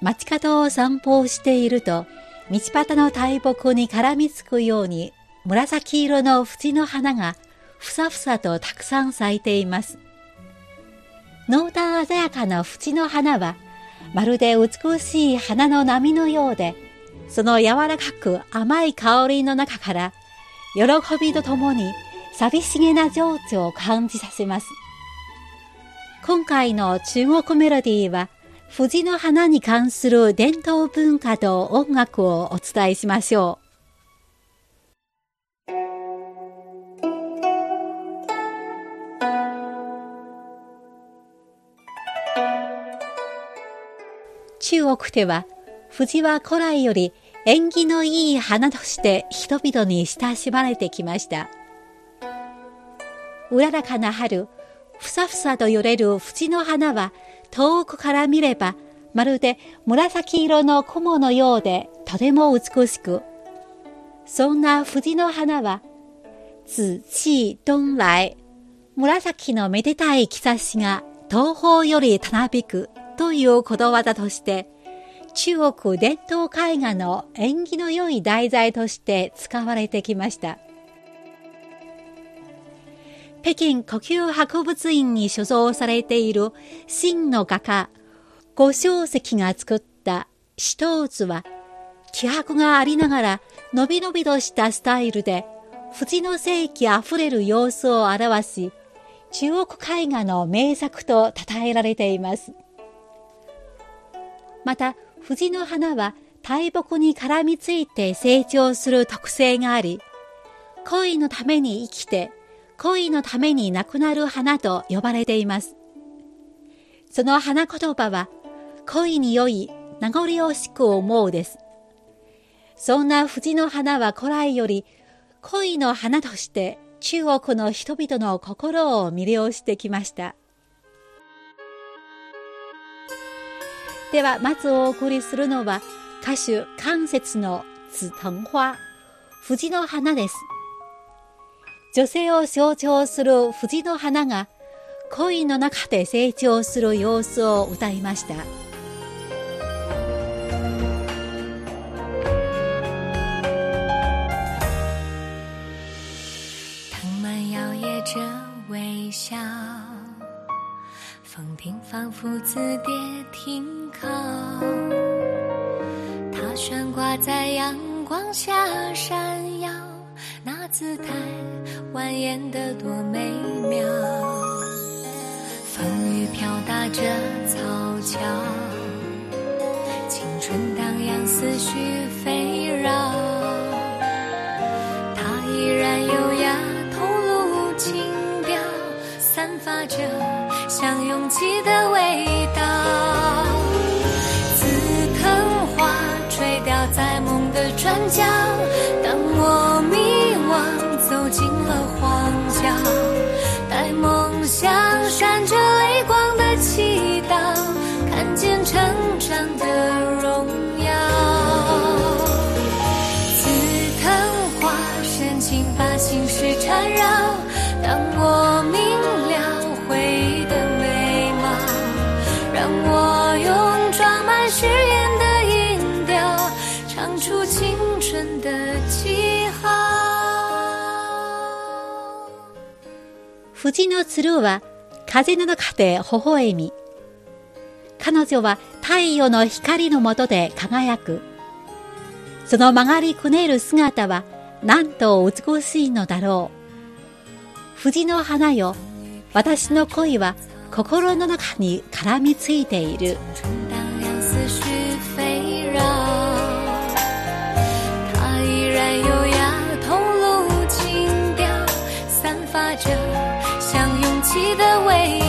街角を散歩をしていると道端の大木に絡みつくように紫色の縁の花がふさふさとたくさん咲いています。濃淡鮮やかな縁の花はまるで美しい花の波のようで、その柔らかく甘い香りの中から喜びとともに寂しげな情緒を感じさせます。今回の中国メロディーは藤の花に関する伝統文化と音楽をお伝えしましょう。中国では藤は古来より縁起のいい花として人々に親しまれてきました。うららかな春、ふさふさと揺れる藤の花は遠くから見ればまるで紫色の雲のようでとても美しく、そんな藤の花は、紫気東来、紫のめでたい兆しが東方よりたなびくということわざとして、中国伝統絵画の縁起の良い題材として使われてきました。北京呼吸博物院に所蔵されている真の画家、五小石が作った死闘図は、気迫がありながら、のびのびとしたスタイルで、藤の世紀あふれる様子を表し、中国絵画の名作と称えられています。また、藤の花は大木に絡みついて成長する特性があり、恋のために生きて恋のために亡くなる花と呼ばれています。その花言葉は、恋に良い名残惜しく思うです。そんな藤の花は古来より恋の花として中国の人々の心を魅了してきました。では、まずお送りするのは歌手関節の紫藤花、藤の花です。女性を象徴する藤の花が恋の中で成長する様子を歌いました。微笑，风停仿佛字典停靠，它悬挂在阳光下闪。扮演的多美妙，风雨飘打着草桥，青春荡漾，思绪飞绕。他依然优雅，透露情调，散发着像勇气的藤のつるは風の中で微笑み、彼女は太陽の光の下で輝く。その曲がりくねる姿はなんと美しいのだろう。藤の花よ、私の恋は心の中に絡みついている。的味道，紫藤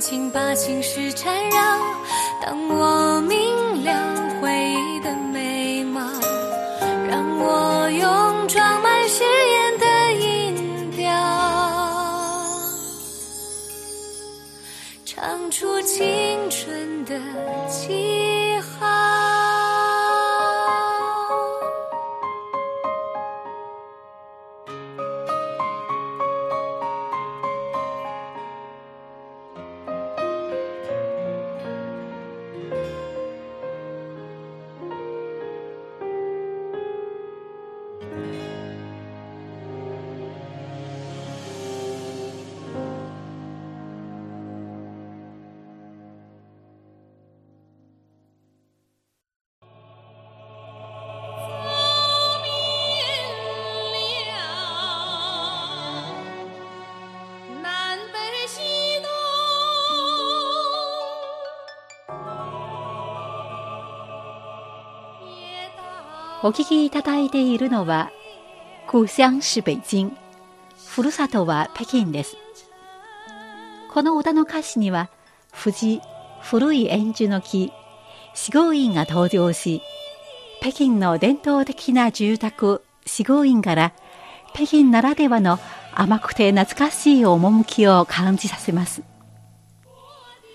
请把心事缠绕，当我明お聞きいただいているのは、故乡是北京、ふるさとは北京です。この歌の歌詞には、藤、古い円樹の木、四合院が登場し、北京の伝統的な住宅、四合院から、北京ならではの甘くて懐かしい趣を感じさせます。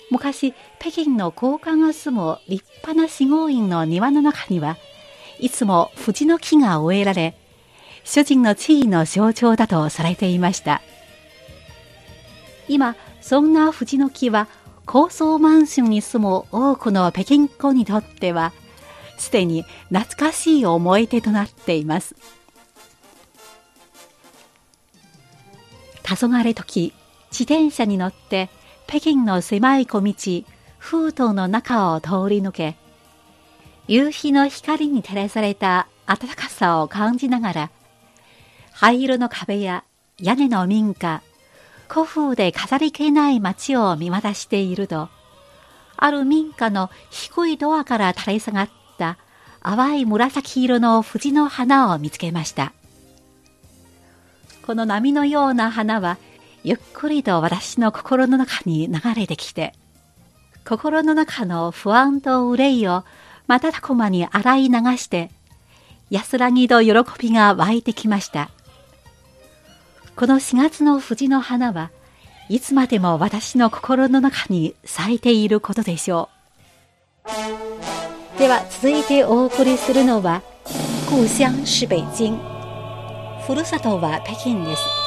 昔、北京の高官が住む立派な四合院の庭の中には、いつも藤の木が植えられ、主人の地位の象徴だとされていました。今、そんな藤の木は高層マンションに住む多くの北京っ子にとっては、すでに懐かしい思い出となっています。黄昏時、自転車に乗って北京の狭い小道、風洞の中を通り抜け、夕日の光に照らされた暖かさを感じながら、灰色の壁や屋根の民家、古風で飾り気ない街を見渡していると、ある民家の低いドアから垂れ下がった淡い紫色の藤の花を見つけました。この波のような花は、ゆっくりと私の心の中に流れてきて、心の中の不安と憂いを瞬く間に洗い流して、安らぎと喜びが湧いてきました。この4月の藤の花はいつまでも私の心の中に咲いていることでしょう。では続いてお送りするのは、故乡是北京。ふるさとは北京です。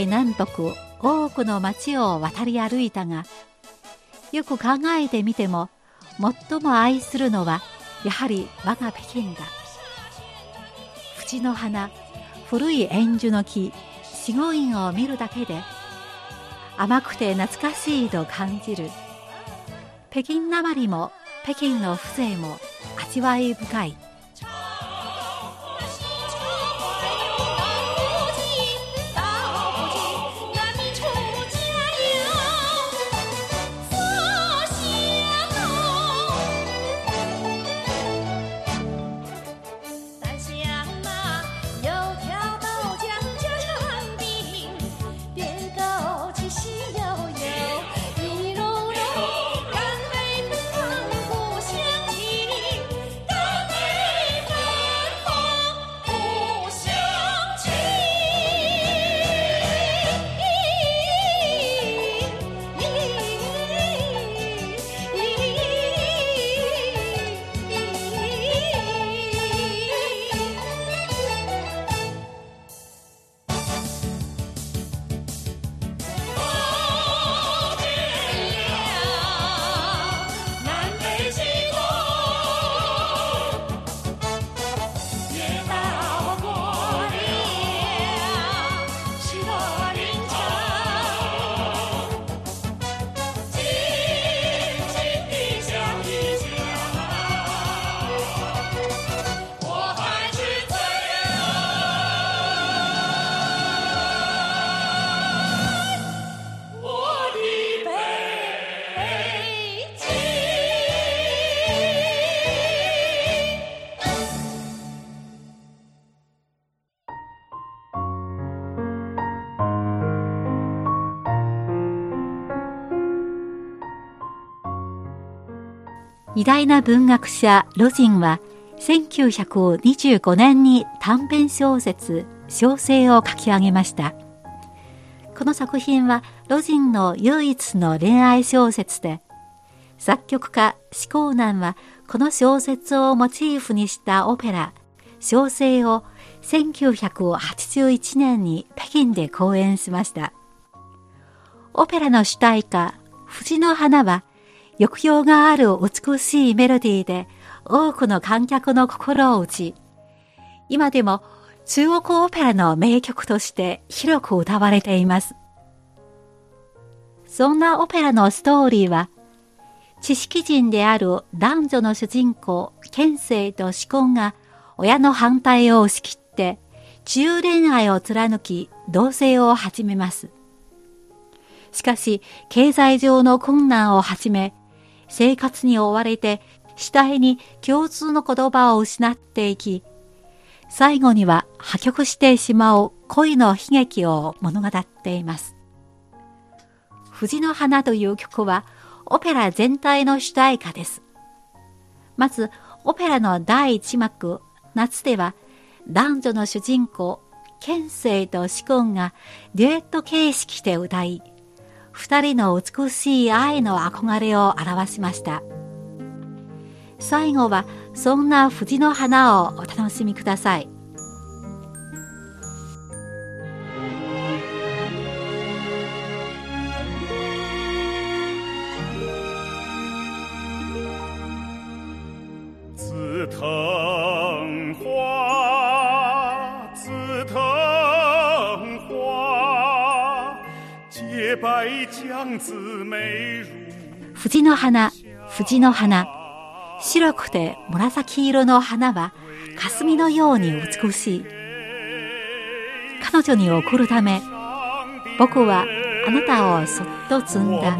南北多くの町を渡り歩いたがよく考えてみても最も愛するのはやはり我が北京だ。縁の花古い円樹の木四五院を見るだけで甘くて懐かしいと感じる。北京なまりも北京の風情も味わい深い。偉大な文学者ロジンは1925年に短編小説「小生」を書き上げました。この作品はロジンの唯一の恋愛小説で作曲家志功南はこの小説をモチーフにしたオペラ「小生」を1981年に北京で公演しました。オペラの主題歌「藤の花」は抑揚がある美しいメロディーで多くの観客の心を打ち、今でも中国オペラの名曲として広く歌われています。そんなオペラのストーリーは、知識人である男女の主人公、剣聖と志根が親の反対を押し切って、自由恋愛を貫き、同棲を始めます。しかし、経済上の困難をはじめ、生活に追われて次第に共通の言葉を失っていき、最後には破局してしまう恋の悲劇を物語っています。藤の花という曲はオペラ全体の主題歌です。まず、オペラの第一幕、夏では男女の主人公、剣聖と紫根がデュエット形式で歌い、二人の美しい愛の憧れを表しました。最後はそんな藤の花をお楽しみください。藤の花。白くて紫色の花は霞のように美しい。彼女に贈るため、僕はあなたをそっと摘んだ。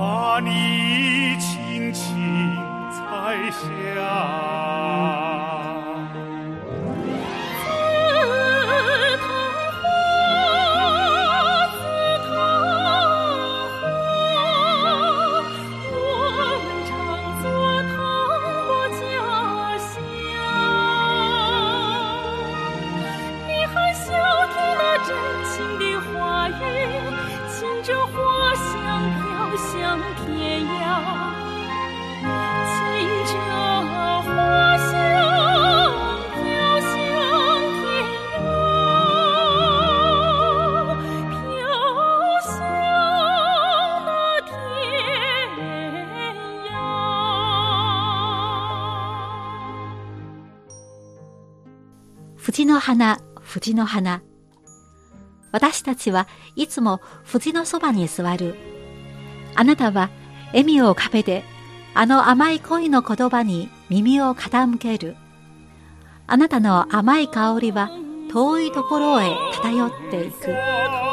藤の花、藤の花。私たちはいつも藤のそばに座るあなたは笑みをかべて、あの甘い恋の言葉に耳を傾ける。あなたの甘い香りは遠いところへ漂っていく。